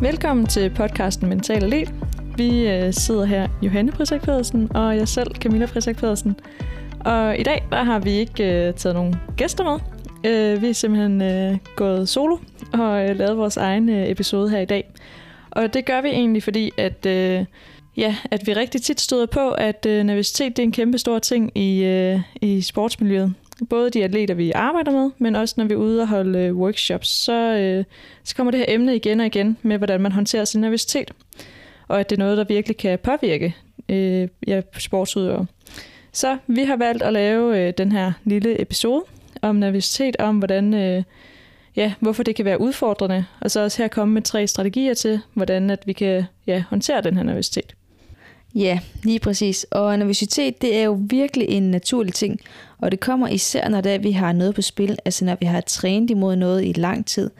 Velkommen til podcasten Mental Liv. Vi øh, sidder her, Johanne Frisak Pedersen og jeg selv, Camilla Frisak Pedersen. Og i dag der har vi ikke øh, taget nogen gæster med. Øh, vi er simpelthen øh, gået solo og øh, lavet vores egen øh, episode her i dag. Og det gør vi egentlig, fordi at, øh, ja, at vi rigtig tit støder på, at øh, nervøsitet det er en kæmpe stor ting i, øh, i sportsmiljøet. Både de atleter, vi arbejder med, men også når vi er ude og holde øh, workshops, så, øh, så kommer det her emne igen og igen med, hvordan man håndterer sin nervøsitet. Og at det er noget, der virkelig kan påvirke øh, ja, sportsudøvere. Så vi har valgt at lave øh, den her lille episode om nervøsitet, om hvordan, øh, ja, hvorfor det kan være udfordrende, og så også her komme med tre strategier til, hvordan at vi kan ja, håndtere den her nervøsitet. Ja, lige præcis. Og nervøsitet, det er jo virkelig en naturlig ting. Og det kommer især, når det er, vi har noget på spil. Altså når vi har trænet imod noget i lang tid.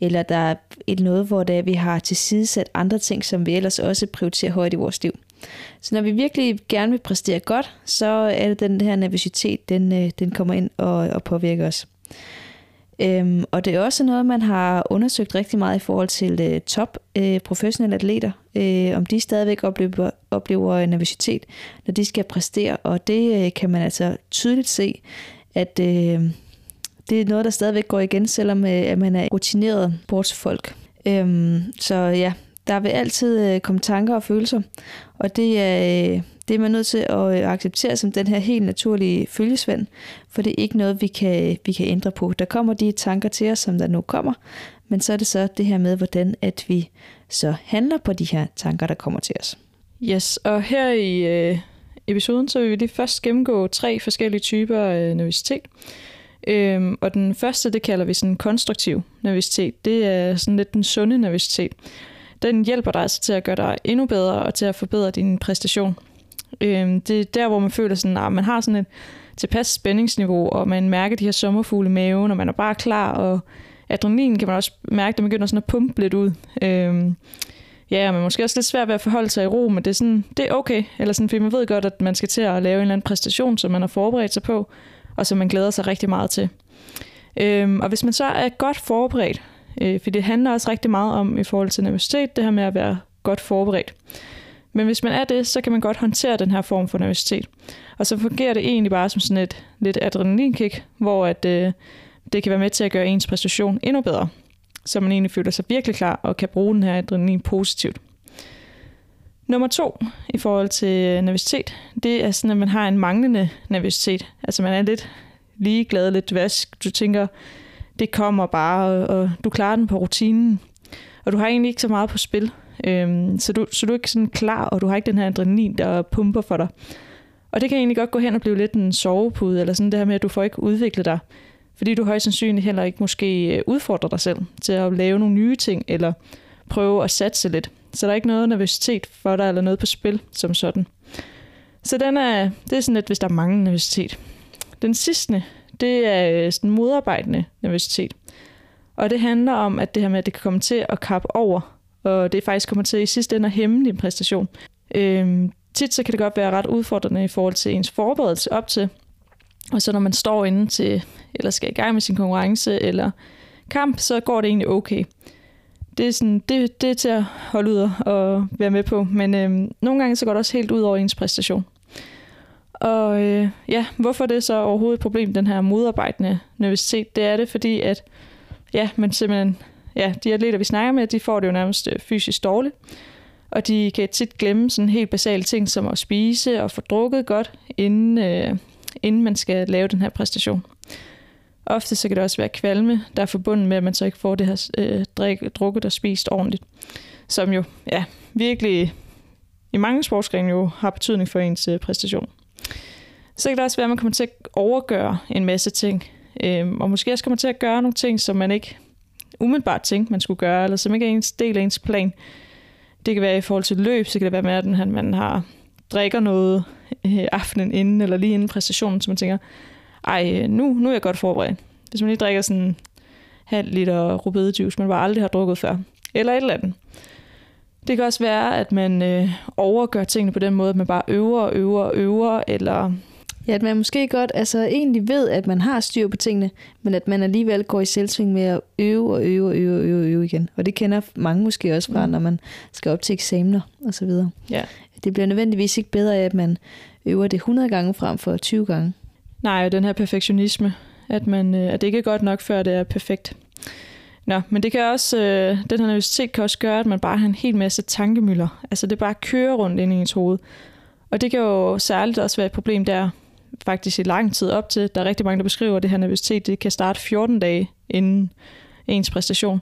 Eller der er et noget, hvor det er, vi har tilsidesat andre ting, som vi ellers også prioriterer højt i vores liv. Så når vi virkelig gerne vil præstere godt, så er det den her nervøsitet, den, øh, den kommer ind og, og påvirker os. Øhm, og det er også noget, man har undersøgt rigtig meget i forhold til øh, top øh, professionelle atleter, øh, om de stadigvæk oplever, oplever nervøsitet, når de skal præstere. Og det øh, kan man altså tydeligt se, at øh, det er noget, der stadigvæk går igen, selvom øh, at man er rutineret sportsfolk. Øhm, så ja, der vil altid øh, komme tanker og følelser, og det er, øh, det er man nødt til at øh, acceptere som den her helt naturlige følgesvend, for det er ikke noget, vi kan, vi kan ændre på. Der kommer de tanker til os, som der nu kommer, men så er det så det her med, hvordan at vi så handler på de her tanker, der kommer til os. Yes, og her i øh, episoden, så vil vi lige først gennemgå tre forskellige typer af nervøsitet. Øhm, og den første, det kalder vi sådan konstruktiv nervøsitet. Det er sådan lidt den sunde nervøsitet. Den hjælper dig altså til at gøre dig endnu bedre og til at forbedre din præstation. Øhm, det er der, hvor man føler sådan, at man har sådan et tilpas spændingsniveau, og man mærker de her sommerfugle i maven, og man er bare klar, og adrenalin kan man også mærke, der begynder sådan at pumpe lidt ud. Øhm, ja, man er måske også lidt svært ved at forholde sig i ro, men det er, sådan, det er okay. Eller sådan, fordi man ved godt, at man skal til at lave en eller anden præstation, som man har forberedt sig på, og som man glæder sig rigtig meget til. Øhm, og hvis man så er godt forberedt, øh, for det handler også rigtig meget om i forhold til nervøsitet, det her med at være godt forberedt. Men hvis man er det, så kan man godt håndtere den her form for nervøsitet. Og så fungerer det egentlig bare som sådan et lidt adrenalinkick, hvor at, øh, det kan være med til at gøre ens præstation endnu bedre. Så man egentlig føler sig virkelig klar og kan bruge den her adrenalin positivt. Nummer to i forhold til nervøsitet, det er sådan, at man har en manglende nervøsitet. Altså man er lidt ligeglad, lidt vask. Du tænker, det kommer bare, og du klarer den på rutinen. Og du har egentlig ikke så meget på spil. Øhm, så, du, så du er ikke sådan klar, og du har ikke den her adrenalin, der pumper for dig. Og det kan egentlig godt gå hen og blive lidt en sovepude, eller sådan det her med, at du får ikke udviklet dig. Fordi du højst sandsynligt heller ikke måske øh, udfordrer dig selv til at lave nogle nye ting, eller prøve at satse lidt. Så der er ikke noget nervøsitet for dig, eller noget på spil som sådan. Så den er, det er sådan lidt, hvis der er mange nervøsitet. Den sidste, det er øh, sådan modarbejdende nervøsitet. Og det handler om, at det her med, at det kan komme til at kappe over, og det faktisk kommer til i sidste ende at hæmme din præstation. Øhm, tit så kan det godt være ret udfordrende i forhold til ens forberedelse op til. Og så når man står inde til, eller skal i gang med sin konkurrence eller kamp, så går det egentlig okay. Det er, sådan, det, det er til at holde ud og være med på, men øhm, nogle gange så går det også helt ud over ens præstation. Og øh, ja, hvorfor det er så overhovedet et problem, den her modarbejdende nervøsitet? Det er det, fordi at ja, man simpelthen, ja, de atleter, vi snakker med, de får det jo nærmest øh, fysisk dårligt. Og de kan tit glemme sådan helt basale ting, som at spise og få drukket godt, inden, øh, inden man skal lave den her præstation. Ofte så kan det også være kvalme, der er forbundet med, at man så ikke får det her øh, drik, drukket og spist ordentligt. Som jo ja, virkelig i mange sportsgrene jo har betydning for ens øh, præstation. Så kan det også være, at man kommer til at overgøre en masse ting. Øh, og måske også kommer til at gøre nogle ting, som man ikke umiddelbart tænkte, man skulle gøre, eller som ikke er en del af ens plan. Det kan være i forhold til løb, så kan det være med, at man har drikker noget øh, aftenen inden, eller lige inden præstationen, så man tænker, ej, nu, nu er jeg godt forberedt. Hvis man lige drikker sådan en halv liter rubedejuice, man bare aldrig har drukket før. Eller et eller andet. Det kan også være, at man øh, overgør tingene på den måde, at man bare øver og øver og øver, eller Ja, at man måske godt altså, egentlig ved, at man har styr på tingene, men at man alligevel går i selvsving med at øve og øve og øve og øve, og øve igen. Og det kender mange måske også fra, mm. når man skal op til eksamener og så videre. Ja. Det bliver nødvendigvis ikke bedre af, at man øver det 100 gange frem for 20 gange. Nej, og den her perfektionisme, at, man, øh, at det ikke er godt nok, før det er perfekt. Nå, men det kan også, øh, den her nervøsitet kan også gøre, at man bare har en hel masse tankemøller. Altså det bare kører rundt ind i ens hoved. Og det kan jo særligt også være et problem der, faktisk i lang tid op til. Der er rigtig mange, der beskriver, at det her nervøsitet det kan starte 14 dage inden ens præstation.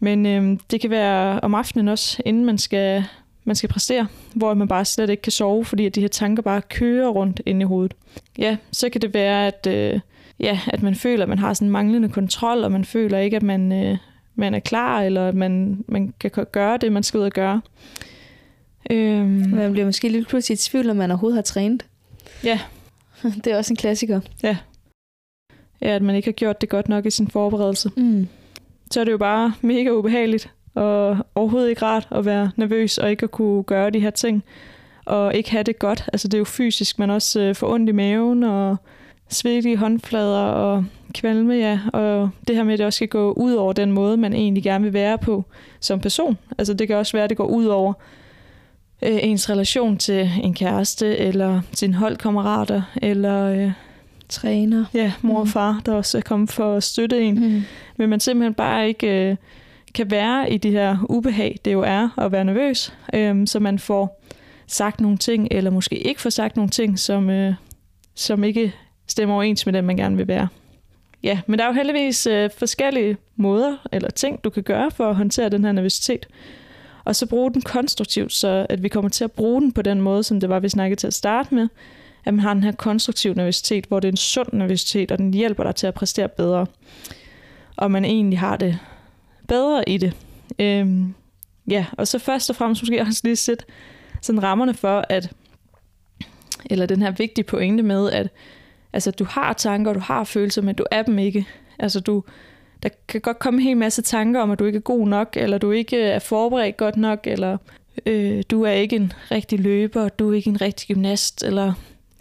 Men øh, det kan være om aftenen også, inden man skal, man skal præstere, hvor man bare slet ikke kan sove, fordi at de her tanker bare kører rundt inde i hovedet. Ja, så kan det være, at, øh, ja, at man føler, at man har sådan manglende kontrol, og man føler ikke, at man, øh, man er klar, eller at man, man kan gøre det, man skal ud og gøre. Øhm. Man bliver måske lidt pludselig i tvivl, om man overhovedet har trænet. Ja. Det er også en klassiker. Ja. Ja, at man ikke har gjort det godt nok i sin forberedelse. Mm. Så er det jo bare mega ubehageligt, og overhovedet ikke rart at være nervøs, og ikke at kunne gøre de her ting, og ikke have det godt. Altså det er jo fysisk, man også øh, får ondt i maven, og svedige håndflader, og kvalme, ja. Og det her med, at det også skal gå ud over den måde, man egentlig gerne vil være på som person. Altså det kan også være, at det går ud over øh, ens relation til en kæreste, eller sine holdkammerater, eller øh, træner. Ja, mor og mm. far, der også er kommet for at støtte en. Mm. Men man simpelthen bare ikke øh, kan være i de her ubehag, det jo er at være nervøs, øh, så man får sagt nogle ting, eller måske ikke får sagt nogle ting, som, øh, som ikke stemmer overens med den, man gerne vil være. Ja, men der er jo heldigvis øh, forskellige måder eller ting, du kan gøre for at håndtere den her nervøsitet og så bruge den konstruktivt, så at vi kommer til at bruge den på den måde, som det var, vi snakkede til at starte med, at man har den her konstruktiv nervøsitet, hvor det er en sund nervøsitet, og den hjælper dig til at præstere bedre. Og man egentlig har det bedre i det. Øhm, ja, og så først og fremmest måske også lige sætte sådan rammerne for, at eller den her vigtige pointe med, at altså, du har tanker, du har følelser, men du er dem ikke. Altså du, der kan godt komme en hel masse tanker om, at du ikke er god nok, eller du ikke er forberedt godt nok, eller øh, du er ikke en rigtig løber, du er ikke en rigtig gymnast, eller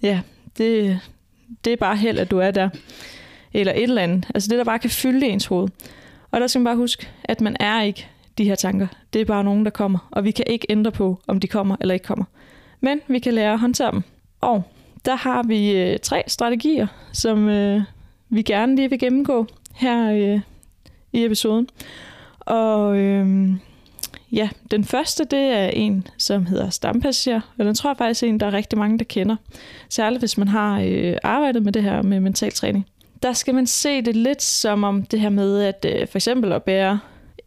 ja, det, det er bare held, at du er der. Eller et eller andet. Altså det, der bare kan fylde ens hoved. Og der skal man bare huske, at man er ikke de her tanker. Det er bare nogen, der kommer, og vi kan ikke ændre på, om de kommer eller ikke kommer. Men vi kan lære at håndtere dem. Og der har vi øh, tre strategier, som øh, vi gerne lige vil gennemgå her øh, i episoden. Og øh, ja, den første, det er en, som hedder stampassager, og den tror jeg faktisk er en, der er rigtig mange, der kender. Særligt hvis man har øh, arbejdet med det her med mental træning. Der skal man se det lidt som om det her med, at øh, for eksempel at bære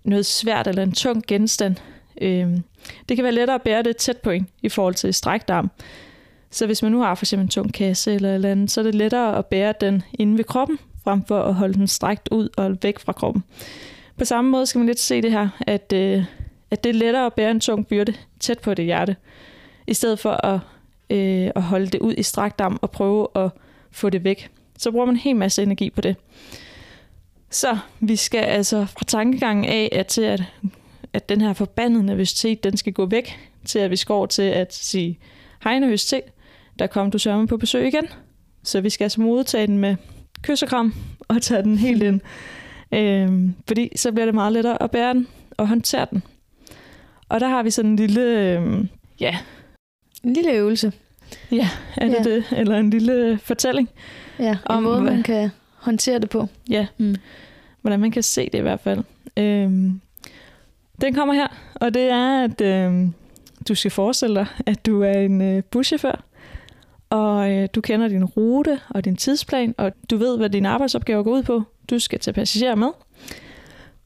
noget svært eller en tung genstand. Øh, det kan være lettere at bære det tæt på en i forhold til strækt arm. Så hvis man nu har for eksempel en tung kasse eller eller andet, så er det lettere at bære den inde ved kroppen, frem for at holde den strakt ud og væk fra kroppen. På samme måde skal man lidt se det her, at, øh, at det er lettere at bære en tung byrde tæt på det hjerte, i stedet for at, øh, at holde det ud i strakt arm og prøve at få det væk. Så bruger man en hel masse energi på det. Så vi skal altså fra tankegangen af, at til at, at den her forbandede nervøsitet, den skal gå væk, til at vi skal over til at sige, hej nervøsitet, der kom du sørme på besøg igen. Så vi skal altså modtage den med kys og kram og tage den helt ind. Øhm, fordi så bliver det meget lettere at bære den og håndtere den. Og der har vi sådan en lille, øhm, ja. En lille øvelse. Ja, er det ja. det? Eller en lille fortælling. Ja, en om, måde, man kan håndtere det på. Ja, mm. hvordan man kan se det i hvert fald. Øhm, den kommer her, og det er, at øhm, du skal forestille dig, at du er en øh, buschauffør, og øh, du kender din rute og din tidsplan, og du ved, hvad dine arbejdsopgaver går ud på. Du skal tage passagerer med.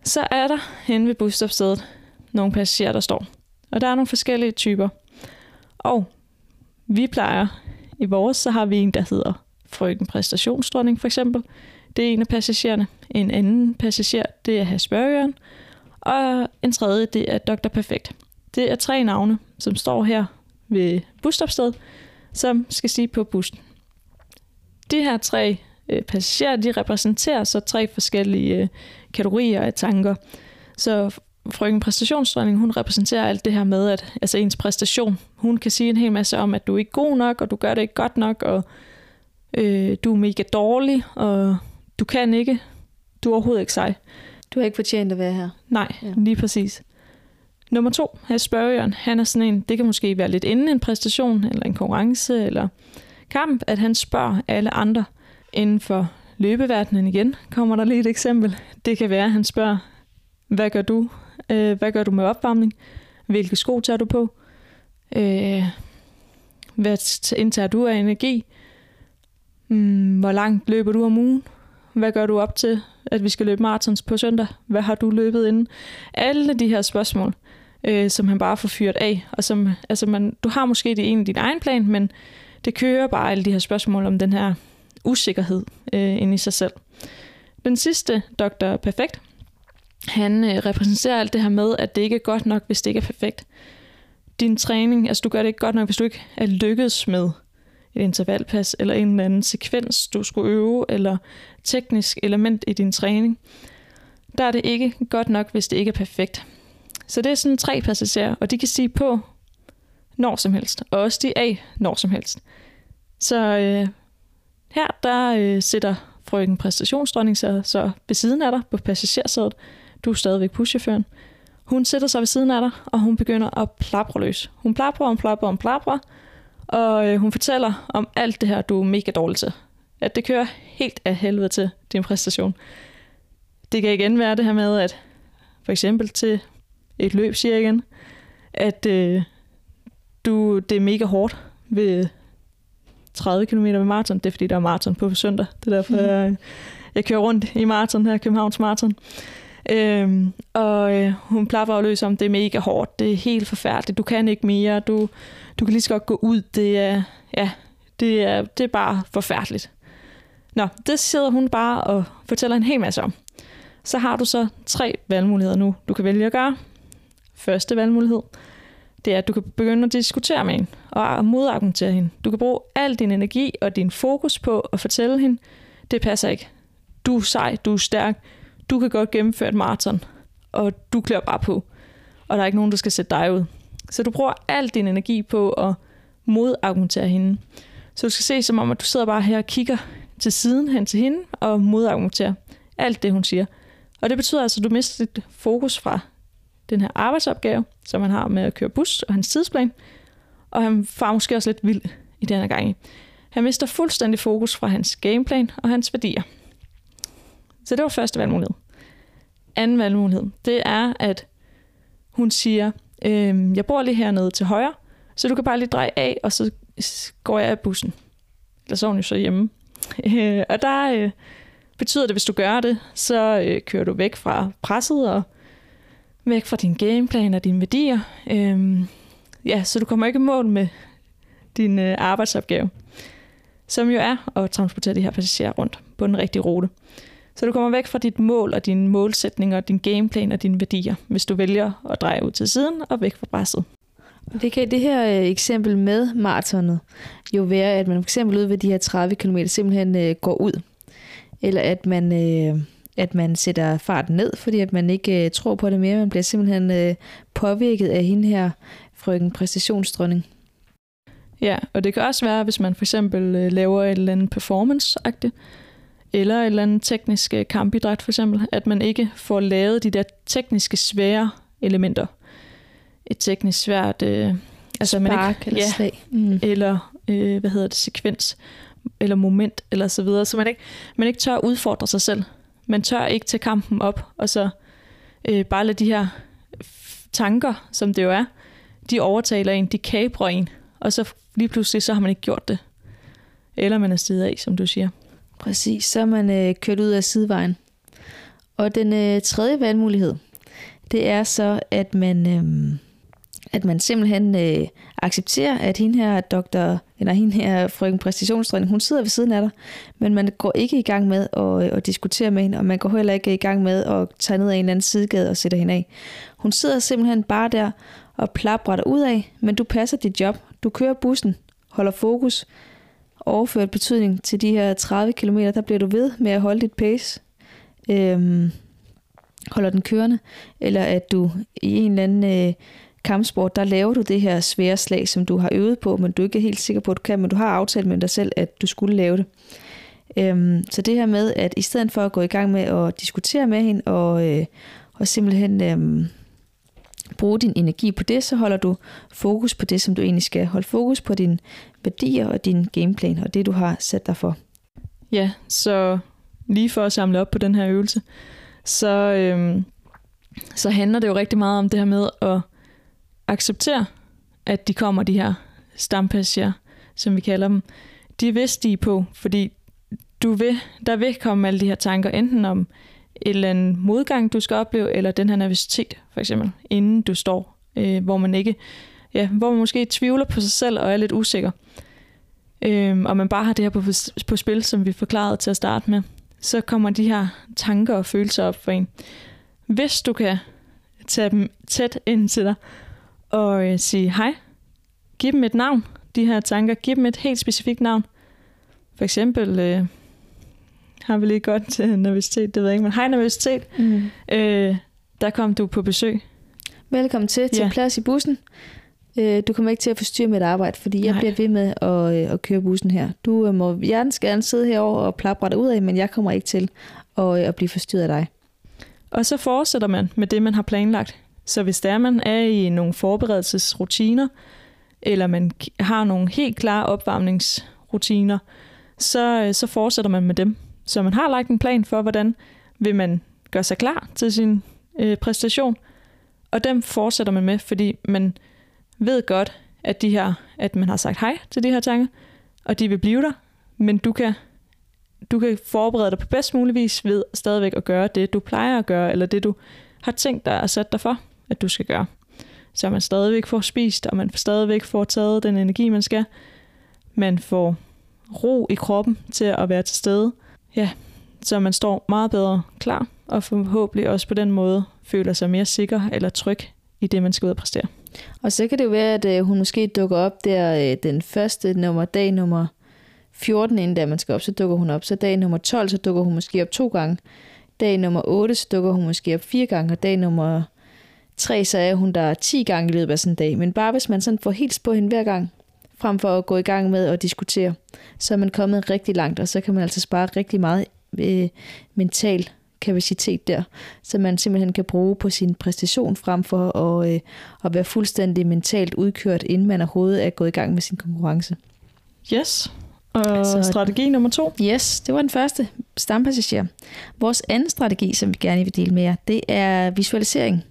Så er der hen ved busstopstedet nogle passagerer, der står. Og der er nogle forskellige typer. Og vi plejer, i vores, så har vi en, der hedder frøken præstationsdronning for eksempel. Det er en af passagererne. En anden passager, det er Hasbørgeren. Og en tredje, det er Dr. Perfekt. Det er tre navne, som står her ved busstopstedet, som skal stige på bussen. De her tre øh, passagerer, de repræsenterer så tre forskellige øh, kategorier af tanker. Så frøken præstationsdronning, hun repræsenterer alt det her med, at altså ens præstation, hun kan sige en hel masse om, at du er ikke god nok, og du gør det ikke godt nok, og øh, du er mega dårlig, og du kan ikke, du er overhovedet ikke sej. Du har ikke fortjent at være her. Nej, ja. lige præcis. Nummer to, her spørgeren, han er sådan en, det kan måske være lidt inden en præstation, eller en konkurrence, eller kamp, at han spørger alle andre inden for løbeverdenen igen. Kommer der lige et eksempel. Det kan være, at han spørger, hvad gør du? Øh, hvad gør du med opvarmning? Hvilke sko tager du på? Øh, hvad indtager du af energi? Hmm, hvor langt løber du om ugen? Hvad gør du op til, at vi skal løbe maratons på søndag? Hvad har du løbet inden? Alle de her spørgsmål, øh, som han bare får fyret af. Og som, altså man, du har måske det ene din egen plan, men det kører bare alle de her spørgsmål om den her usikkerhed øh, ind i sig selv. Den sidste, Dr. Perfekt, han øh, repræsenterer alt det her med, at det ikke er godt nok, hvis det ikke er perfekt. Din træning, altså du gør det ikke godt nok, hvis du ikke er lykkedes med et intervalpas, eller en eller anden sekvens, du skulle øve, eller teknisk element i din træning. Der er det ikke godt nok, hvis det ikke er perfekt. Så det er sådan tre passagerer, og de kan sige på når som helst, og også de af når som helst. Så øh, her der øh, sætter frøken præstationsdronning sig så ved siden af dig på passagersædet. Du er stadigvæk buschaufføren. Hun sætter sig ved siden af dig, og hun begynder at plapre løs. Hun plaprer, hun plaprer, hun plaprer, og øh, hun fortæller om alt det her, du er mega dårlig til. At det kører helt af helvede til din præstation. Det kan igen være det her med, at for eksempel til et løb, siger jeg igen, at øh, du, det er mega hårdt ved 30 km med maraton. Det er fordi, der er maraton på søndag. Det er derfor, mm. jeg, jeg kører rundt i maraton her, Københavns Maraton. Øhm, og øh, hun plapper løs om, det er mega hårdt, det er helt forfærdeligt, du kan ikke mere, du, du kan lige så godt gå ud, det er, ja, det er, det er bare forfærdeligt. Nå, det sidder hun bare og fortæller en hel masse om. Så har du så tre valgmuligheder nu, du kan vælge at gøre. Første valgmulighed, det er, at du kan begynde at diskutere med hende og modargumentere hende. Du kan bruge al din energi og din fokus på at fortælle hende, det passer ikke. Du er sej, du er stærk, du kan godt gennemføre et maraton, og du klør bare på. Og der er ikke nogen, der skal sætte dig ud. Så du bruger al din energi på at modargumentere hende. Så du skal se som om, at du sidder bare her og kigger til siden hen til hende og modargumenterer alt det, hun siger. Og det betyder altså, at du mister dit fokus fra den her arbejdsopgave, som han har med at køre bus og hans tidsplan. Og han far måske også lidt vild i den her gang. Han mister fuldstændig fokus fra hans gameplan og hans værdier. Så det var første valgmulighed. Anden valgmulighed, det er, at hun siger, øh, jeg bor lige hernede til højre, så du kan bare lige dreje af, og så går jeg af bussen. Eller så er hun jo så hjemme. Øh, og der øh, betyder det, hvis du gør det, så øh, kører du væk fra presset og væk fra din gameplan og dine værdier. Øhm, ja, så du kommer ikke i mål med din øh, arbejdsopgave, som jo er at transportere de her passagerer rundt på den rigtige rute. Så du kommer væk fra dit mål og dine målsætninger, din gameplan og dine værdier, hvis du vælger at dreje ud til siden og væk fra presset. Det kan det her øh, eksempel med maratonet jo være, at man for eksempel ud ved de her 30 km simpelthen øh, går ud. Eller at man, øh, at man sætter farten ned, fordi at man ikke øh, tror på det mere. Man bliver simpelthen øh, påvirket af hende her, frøken præstationsdronning. Ja, og det kan også være, hvis man for eksempel øh, laver et eller andet performance-agtigt, eller et eller andet teknisk øh, kampidræt for eksempel, at man ikke får lavet de der tekniske svære elementer. Et teknisk svært... Øh, altså Spark man ikke, eller ja, slag. Mm. Eller, øh, hvad hedder det, sekvens, eller moment, eller så videre. Så man ikke, man ikke tør udfordre sig selv. Man tør ikke tage kampen op, og så øh, bare lade de her tanker, som det jo er, de overtaler en, de kabrer en, og så lige pludselig, så har man ikke gjort det. Eller man er stedet af, som du siger. Præcis, så er man øh, kørt ud af sidevejen. Og den øh, tredje valgmulighed, det er så, at man, øh, at man simpelthen øh, accepterer, at hende her doktor, eller hende her frøken præstationstræning, hun sidder ved siden af dig, men man går ikke i gang med at, øh, at diskutere med hende, og man går heller ikke i gang med at tage ned af en eller anden sidegade og sætte hende af. Hun sidder simpelthen bare der og plapper dig ud af, men du passer dit job. Du kører bussen, holder fokus, overført betydning til de her 30 km, der bliver du ved med at holde dit pace, øhm, holder den kørende, eller at du i en eller anden øh, kampsport, der laver du det her svære slag, som du har øvet på, men du ikke er helt sikker på, at du kan, men du har aftalt med dig selv, at du skulle lave det. Øhm, så det her med, at i stedet for at gå i gang med at diskutere med hende, og, øh, og simpelthen øhm, bruge din energi på det, så holder du fokus på det, som du egentlig skal. Hold fokus på dine værdier og din gameplan, og det du har sat dig for. Ja, så lige for at samle op på den her øvelse, så, øhm, så handler det jo rigtig meget om det her med at acceptere, at de kommer, de her stampassager, som vi kalder dem. De vil stige på, fordi du vil, der vil komme alle de her tanker, enten om et eller andet modgang, du skal opleve, eller den her nervøsitet, for eksempel, inden du står, øh, hvor man ikke, ja, hvor man måske tvivler på sig selv og er lidt usikker. Øh, og man bare har det her på, på spil, som vi forklarede til at starte med, så kommer de her tanker og følelser op for en. Hvis du kan tage dem tæt ind til dig og øh, sige hej, giv dem et navn, de her tanker, giv dem et helt specifikt navn. For eksempel, øh, har vi lige godt til nervøsitet, det ved jeg ikke, men hej nervøsitet, mm. øh, der kom du på besøg. Velkommen til, til ja. plads i bussen. Øh, du kommer ikke til at forstyrre mit arbejde, fordi Nej. jeg bliver ved med at, øh, at køre bussen her. Du øh, må hjertens gerne sidde herover og plapre dig ud af, men jeg kommer ikke til at, at blive forstyrret af dig. Og så fortsætter man med det, man har planlagt. Så hvis der man er i nogle forberedelsesrutiner, eller man har nogle helt klare opvarmningsrutiner, så, øh, så fortsætter man med dem. Så man har lagt en plan for, hvordan vil man gøre sig klar til sin øh, præstation, og dem fortsætter man med, fordi man ved godt, at, de her, at man har sagt hej til de her tanker, og de vil blive der, men du kan, du kan forberede dig på bedst mulig vis ved stadigvæk at gøre det, du plejer at gøre, eller det, du har tænkt dig at sætte dig for, at du skal gøre. Så man stadigvæk får spist, og man stadigvæk får taget den energi, man skal. Man får ro i kroppen til at være til stede. Ja, så man står meget bedre klar, og forhåbentlig også på den måde føler sig mere sikker eller tryg i det, man skal ud og præstere. Og så kan det jo være, at øh, hun måske dukker op der øh, den første nummer, dag nummer 14, inden der man skal op, så dukker hun op. Så dag nummer 12, så dukker hun måske op to gange. Dag nummer 8, så dukker hun måske op fire gange, og dag nummer 3, så er hun der 10 gange i løbet af sådan en dag. Men bare hvis man sådan får helt på hende hver gang, frem for at gå i gang med at diskutere, så er man kommet rigtig langt, og så kan man altså spare rigtig meget øh, mental kapacitet der, så man simpelthen kan bruge på sin præstation frem for at, øh, at være fuldstændig mentalt udkørt, inden man overhovedet er gået i gang med sin konkurrence. Yes. Og altså, strategi nummer to? Yes, det var den første, stampassager. Vores anden strategi, som vi gerne vil dele med jer, det er visualisering.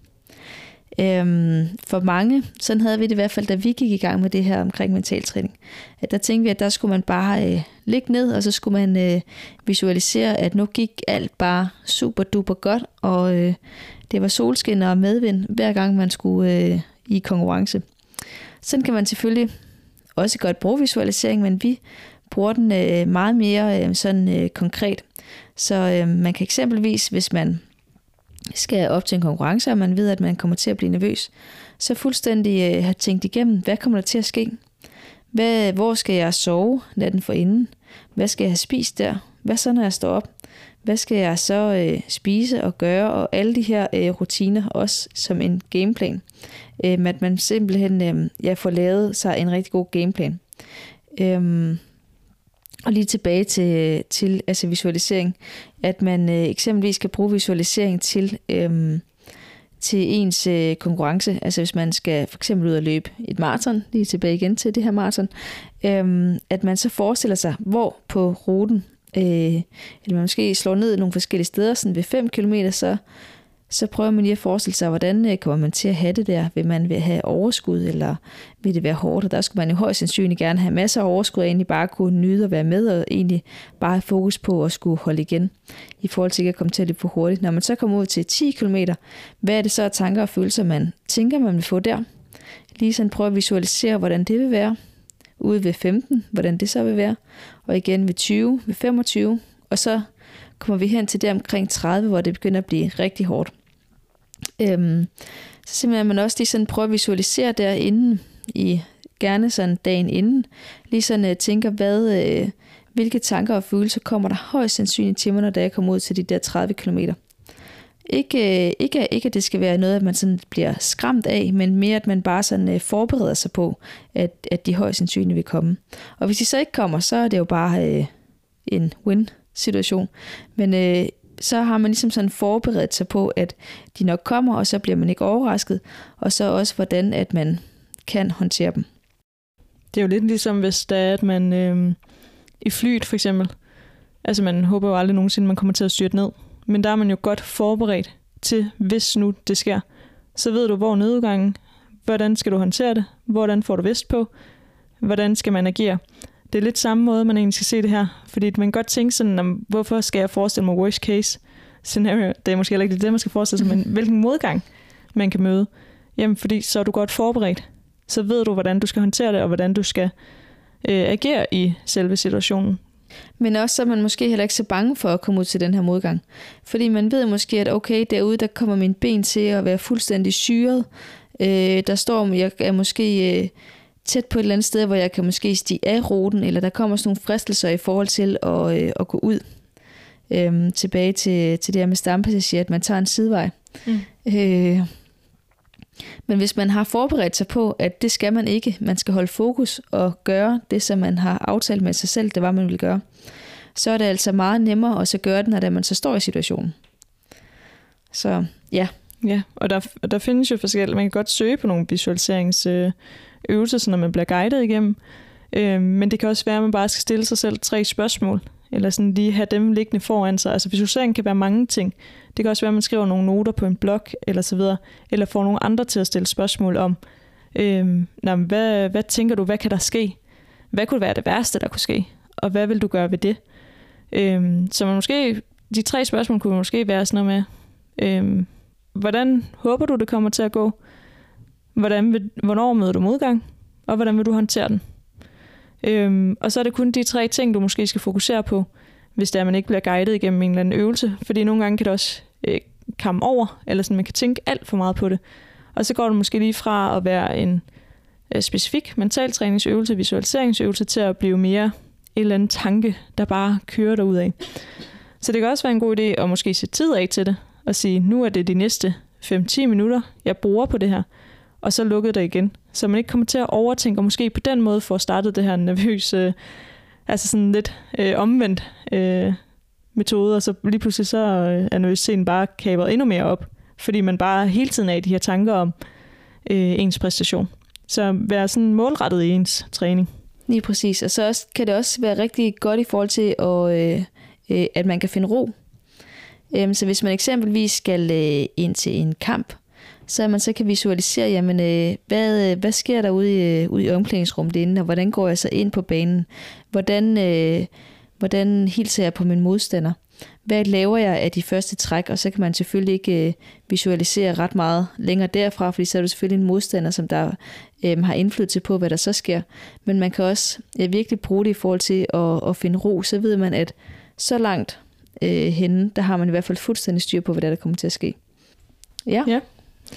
Øhm, for mange, sådan havde vi det i hvert fald, da vi gik i gang med det her omkring mentaltræning, at der tænkte vi, at der skulle man bare øh, ligge ned, og så skulle man øh, visualisere, at nu gik alt bare super duper godt, og øh, det var solskin og medvind, hver gang man skulle øh, i konkurrence. Sådan kan man selvfølgelig også godt bruge visualisering, men vi bruger den øh, meget mere øh, sådan øh, konkret. Så øh, man kan eksempelvis, hvis man skal op til en konkurrence, og man ved, at man kommer til at blive nervøs, så fuldstændig øh, have tænkt igennem, hvad kommer der til at ske? Hvad, hvor skal jeg sove natten for inden? Hvad skal jeg have spist der? Hvad så, når jeg står op? Hvad skal jeg så øh, spise og gøre? Og alle de her øh, rutiner, også som en gameplan. Øh, at man simpelthen øh, ja, får lavet sig en rigtig god gameplan. Øh, og lige tilbage til, til altså visualisering, at man øh, eksempelvis kan bruge visualisering til, øh, til ens øh, konkurrence. Altså hvis man skal for eksempel ud og løbe et maraton, lige tilbage igen til det her maraton, øh, at man så forestiller sig, hvor på ruten, øh, eller man måske slår ned nogle forskellige steder, sådan ved 5 km, så så prøver man lige at forestille sig, hvordan øh, kommer man til at have det der? Vil man vil have overskud, eller vil det være hårdt? Og der skulle man jo højst sandsynligt gerne have masser af overskud, og egentlig bare kunne nyde at være med, og egentlig bare have fokus på at skulle holde igen, i forhold til ikke at komme til at løbe for hurtigt. Når man så kommer ud til 10 km, hvad er det så tanker og følelser, man tænker, man vil få der? Lige sådan prøve at visualisere, hvordan det vil være. Ude ved 15, hvordan det så vil være. Og igen ved 20, ved 25, og så kommer vi hen til det omkring 30, hvor det begynder at blive rigtig hårdt. Øhm, så simpelthen man også lige sådan prøver at visualisere derinde i gerne sådan dagen inden, lige sådan øh, tænker, hvad, øh, hvilke tanker og følelser kommer der højst sandsynligt til mig, når jeg kommer ud til de der 30 km. Ikke, øh, ikke, ikke at det skal være noget, at man sådan bliver skræmt af, men mere at man bare sådan øh, forbereder sig på, at, at de højst sandsynligt vil komme. Og hvis de så ikke kommer, så er det jo bare øh, en win-situation. Men øh, så har man ligesom sådan forberedt sig på, at de nok kommer, og så bliver man ikke overrasket, og så også hvordan, at man kan håndtere dem. Det er jo lidt ligesom, hvis det er, at man øh, i flyet for eksempel, altså man håber jo aldrig nogensinde, man kommer til at styrte ned, men der er man jo godt forberedt til, hvis nu det sker. Så ved du, hvor nødudgangen, hvordan skal du håndtere det, hvordan får du vist på, hvordan skal man agere. Det er lidt samme måde, man egentlig skal se det her, fordi man kan godt tænke sådan, om, hvorfor skal jeg forestille mig worst case scenario? Det er måske heller ikke det, man skal forestille sig, men hvilken modgang man kan møde. Jamen, fordi så er du godt forberedt. Så ved du, hvordan du skal håndtere det, og hvordan du skal øh, agere i selve situationen. Men også så er man måske heller ikke så bange for at komme ud til den her modgang. Fordi man ved måske, at okay, derude der kommer min ben til at være fuldstændig syret. Øh, der står, jeg er måske øh, tæt på et eller andet sted, hvor jeg kan måske stige af ruten, eller der kommer sådan nogle fristelser i forhold til at, øh, at gå ud. Øh, tilbage til, til det her med stampassager, at man tager en sidevej. Mm. Øh, men hvis man har forberedt sig på, at det skal man ikke, man skal holde fokus og gøre det, som man har aftalt med sig selv, det var, man vil gøre, så er det altså meget nemmere at så gøre det, når man så står i situationen. Så ja. Ja, og der, der findes jo forskellige, man kan godt søge på nogle visualiseringsøvelser, så når man bliver guidet igennem, øh, men det kan også være, at man bare skal stille sig selv tre spørgsmål, eller sådan lige have dem liggende foran sig. Altså visualisering kan være mange ting. Det kan også være, at man skriver nogle noter på en blog, eller så videre, eller får nogle andre til at stille spørgsmål om, øh, nå, hvad, hvad tænker du, hvad kan der ske? Hvad kunne være det værste, der kunne ske? Og hvad vil du gøre ved det? Øh, så man måske, de tre spørgsmål kunne måske være sådan noget med, øh, hvordan håber du, det kommer til at gå? Hvordan vil, hvornår møder du modgang? Og hvordan vil du håndtere den? Øhm, og så er det kun de tre ting, du måske skal fokusere på hvis det er, at man ikke bliver guidet igennem en eller anden øvelse. Fordi nogle gange kan det også øh, komme over, eller sådan, man kan tænke alt for meget på det. Og så går det måske lige fra at være en øh, specifik mentaltræningsøvelse, visualiseringsøvelse, til at blive mere en eller anden tanke, der bare kører derud af. Så det kan også være en god idé at måske sætte tid af til det, og sige, nu er det de næste 5-10 minutter, jeg bruger på det her, og så lukkede det igen. Så man ikke kommer til at overtænke, og måske på den måde får startet det her nervøse øh, altså sådan lidt øh, omvendt øh, metode, og så lige pludselig så øh, er nervøsiteten bare kabret endnu mere op, fordi man bare hele tiden er i de her tanker om øh, ens præstation. Så være sådan målrettet i ens træning. Lige præcis, og så også, kan det også være rigtig godt i forhold til, at, øh, øh, at man kan finde ro. Øh, så hvis man eksempelvis skal øh, ind til en kamp, så man så kan visualisere, jamen, øh, hvad, øh, hvad sker der ude i, øh, ude i omklædningsrummet inden, og hvordan går jeg så ind på banen? Hvordan, øh, hvordan hilser jeg på min modstander? Hvad laver jeg af de første træk? Og så kan man selvfølgelig ikke øh, visualisere ret meget længere derfra, fordi så er du selvfølgelig en modstander, som der øh, har indflydelse på, hvad der så sker. Men man kan også øh, virkelig bruge det i forhold til at, at finde ro. Så ved man, at så langt øh, henne, der har man i hvert fald fuldstændig styr på, hvad der, der kommer til at ske. Ja. ja.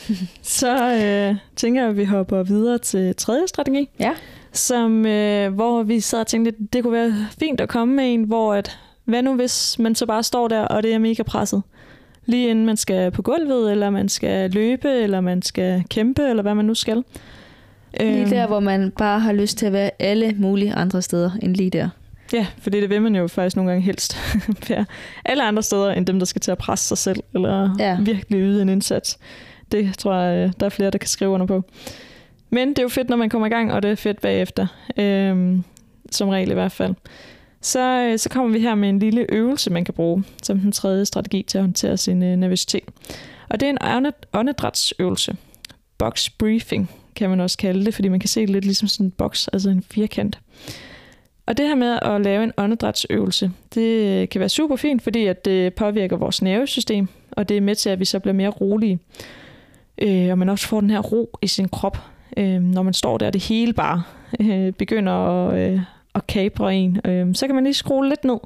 så øh, tænker jeg, at vi hopper videre til tredje strategi. Ja. Som, øh, hvor vi sad og tænkte, at det kunne være fint at komme med en, hvor at, hvad nu hvis man så bare står der, og det er mega presset? Lige inden man skal på gulvet, eller man skal løbe, eller man skal kæmpe, eller hvad man nu skal. Lige øhm. der, hvor man bare har lyst til at være alle mulige andre steder end lige der. Ja, for det vil man jo faktisk nogle gange helst være alle andre steder, end dem, der skal til at presse sig selv, eller ja. virkelig yde en indsats. Det tror jeg, der er flere, der kan skrive under på. Men det er jo fedt, når man kommer i gang, og det er fedt bagefter. Øhm, som regel i hvert fald. Så, øh, så kommer vi her med en lille øvelse, man kan bruge som den tredje strategi til at håndtere sin øh, nervøsitet. Og det er en åndedrætsøvelse. Box briefing kan man også kalde det, fordi man kan se det lidt ligesom sådan en boks, altså en firkant. Og det her med at lave en åndedrætsøvelse, det øh, kan være super fint, fordi at det påvirker vores nervesystem, og det er med til, at vi så bliver mere rolige øh, og man også får den her ro i sin krop, øh, når man står der, det hele bare øh, begynder at, øh, at kapre en. Øh, så kan man lige skrue lidt ned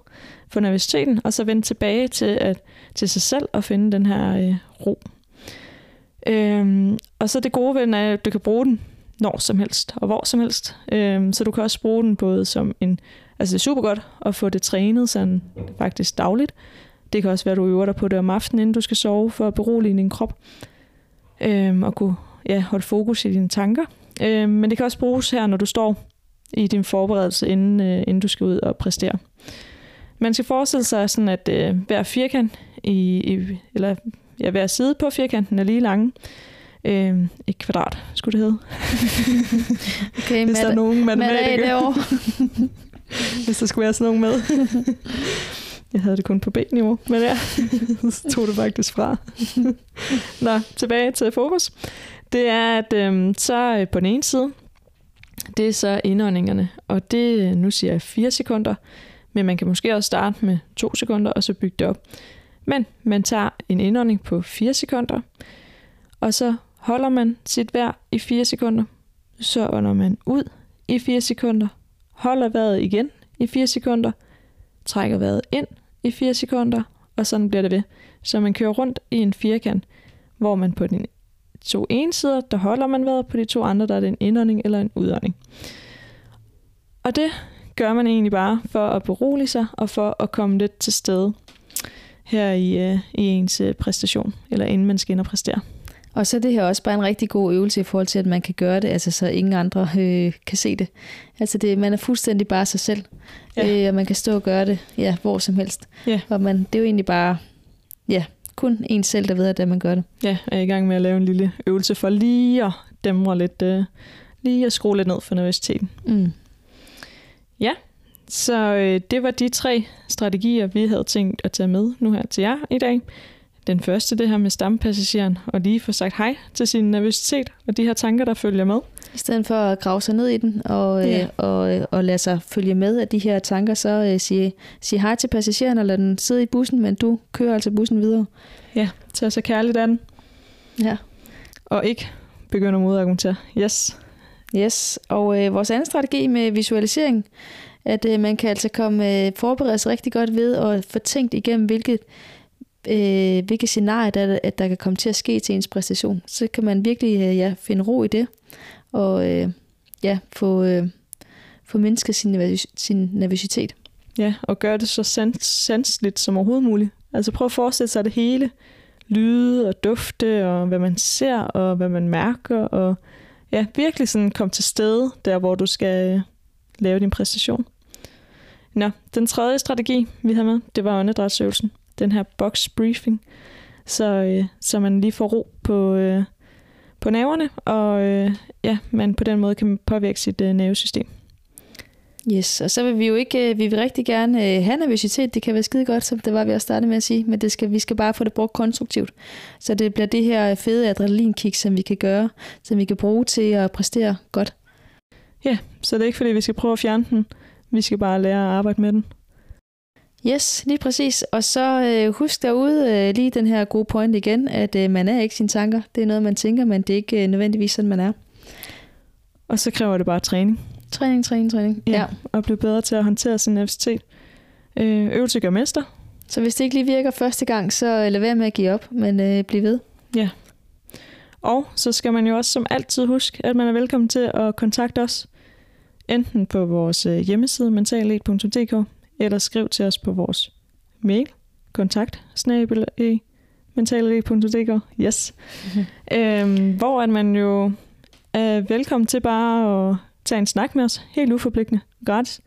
for nervøsiteten, og så vende tilbage til, at, til sig selv og finde den her øh, ro. Øh, og så det gode ved den er, at du kan bruge den når som helst og hvor som helst. Øhm, så du kan også bruge den både som en... Altså det er super godt at få det trænet sådan faktisk dagligt, Det kan også være, at du øver dig på det om aftenen, inden du skal sove, for at berolige din krop. Øhm, og kunne ja, holde fokus i dine tanker. Øhm, men det kan også bruges her, når du står i din forberedelse, inden, øh, inden du skal ud og præstere. Man skal forestille sig sådan, at øh, hver firkant, i, i, eller ja, hver side på firkanten er lige lange. Øh, et kvadrat, skulle det hedde. Okay, Hvis der er nogen matematikere. Hvis der skulle være sådan nogen med. Jeg havde det kun på B-niveau, men ja, så tog det faktisk fra. Nå, tilbage til fokus. Det er, at øhm, så øh, på den ene side, det er så indåndingerne, og det, øh, nu siger jeg 4 sekunder, men man kan måske også starte med 2 sekunder, og så bygge det op. Men man tager en indånding på 4 sekunder, og så holder man sit vejr i 4 sekunder, så ånder man ud i 4 sekunder, holder vejret igen i 4 sekunder, trækker vejret ind i 4 sekunder, og sådan bliver det ved. Så man kører rundt i en firkant, hvor man på den to ene sider, der holder man vejret, på de to andre, der er det en indånding eller en udånding. Og det gør man egentlig bare for at berolige sig, og for at komme lidt til stede her i, øh, i ens øh, præstation, eller inden man skal ind og præstere. Og så er det her også bare en rigtig god øvelse i forhold til, at man kan gøre det, altså så ingen andre øh, kan se det. Altså det, man er fuldstændig bare sig selv, Ja. ja. øh, og man kan stå og gøre det ja, hvor som helst. Ja. Og man, det er jo egentlig bare, ja, kun en selv, der ved, at man gør det. Ja, jeg er i gang med at lave en lille øvelse for lige at dæmre lidt, øh, lige at skrue lidt ned for nervøsiteten. Mm. Så øh, det var de tre strategier, vi havde tænkt at tage med nu her til jer i dag. Den første, det her med stammepassageren, og lige få sagt hej til sin nervøsitet og de her tanker, der følger med. I stedet for at grave sig ned i den og, Ja. øh, og, øh, og lade sig følge med af de her tanker, så øh, sige, sige hej til passageren og lad den sidde i bussen, men du kører altså bussen videre. Ja, tag så kærligt an, Ja. og ikke begynde at modargumentere. Yes. Yes, og øh, vores anden strategi med visualisering, at øh, man kan altså komme øh, forberede sig rigtig godt ved at få tænkt igennem, hvilket, øh, hvilke scenarier, der, at der kan komme til at ske til ens præstation. Så kan man virkelig øh, ja, finde ro i det, og øh, ja, få, øh, få mindsket sin, nervøs- sin nervøsitet. Ja, og gøre det så sans- sansligt som overhovedet muligt. Altså prøv at forestille sig det hele. Lyde og dufte, og hvad man ser, og hvad man mærker, og ja, virkelig sådan kom til stede, der hvor du skal øh, lave din præstation. Nå, den tredje strategi, vi har med, det var åndedrætsøvelsen. Den her box briefing, så, øh, så man lige får ro på, øh, på nerverne, og øh, ja, man på den måde kan påvirke sit øh, nervesystem. Yes, og så vil vi jo ikke, øh, vi vil rigtig gerne øh, have nervøsitet, det kan være skide godt, som det var vi også startede med at sige, men det skal, vi skal bare få det brugt konstruktivt. Så det bliver det her fede adrenalinkick, som vi kan gøre, som vi kan bruge til at præstere godt. Ja, så det er ikke fordi, vi skal prøve at fjerne den. Vi skal bare lære at arbejde med den. Yes, lige præcis. Og så øh, husk derude øh, lige den her gode point igen, at øh, man er ikke sine tanker. Det er noget, man tænker, men det er ikke øh, nødvendigvis sådan, man er. Og så kræver det bare træning. Træning, træning, træning. Ja. Og blive bedre til at håndtere sin nervøsitet. Øh, øvelse gør mester. Så hvis det ikke lige virker første gang, så øh, lad være med at give op, men øh, bliv ved. Og så skal man jo også som altid huske, at man er velkommen til at kontakte os. Enten på vores øh, hjemmeside mentaleet.dk eller skriv til os på vores mail kontakt mentaleet.dk yes. øhm, hvor at man jo er velkommen til bare at tage en snak med os, helt uforpligtende, gratis,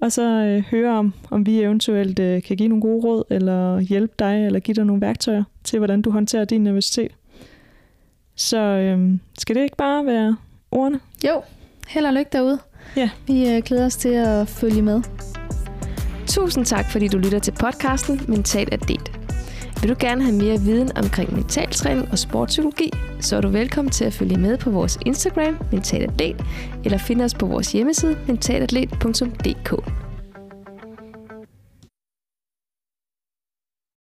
og så øh, høre om, om vi eventuelt øh, kan give nogle gode råd, eller hjælpe dig, eller give dig nogle værktøjer til, hvordan du håndterer din nervøsitet. Så øhm, skal det ikke bare være ordene? Jo, held og lykke derude. Ja. Vi øh, glæder os til at følge med. Tusind tak, fordi du lytter til podcasten Mental Atlet. Vil du gerne have mere viden omkring mentaltræning og sportspsykologi, så er du velkommen til at følge med på vores Instagram, Mental Atlet, eller finde os på vores hjemmeside, mentalatlet.dk.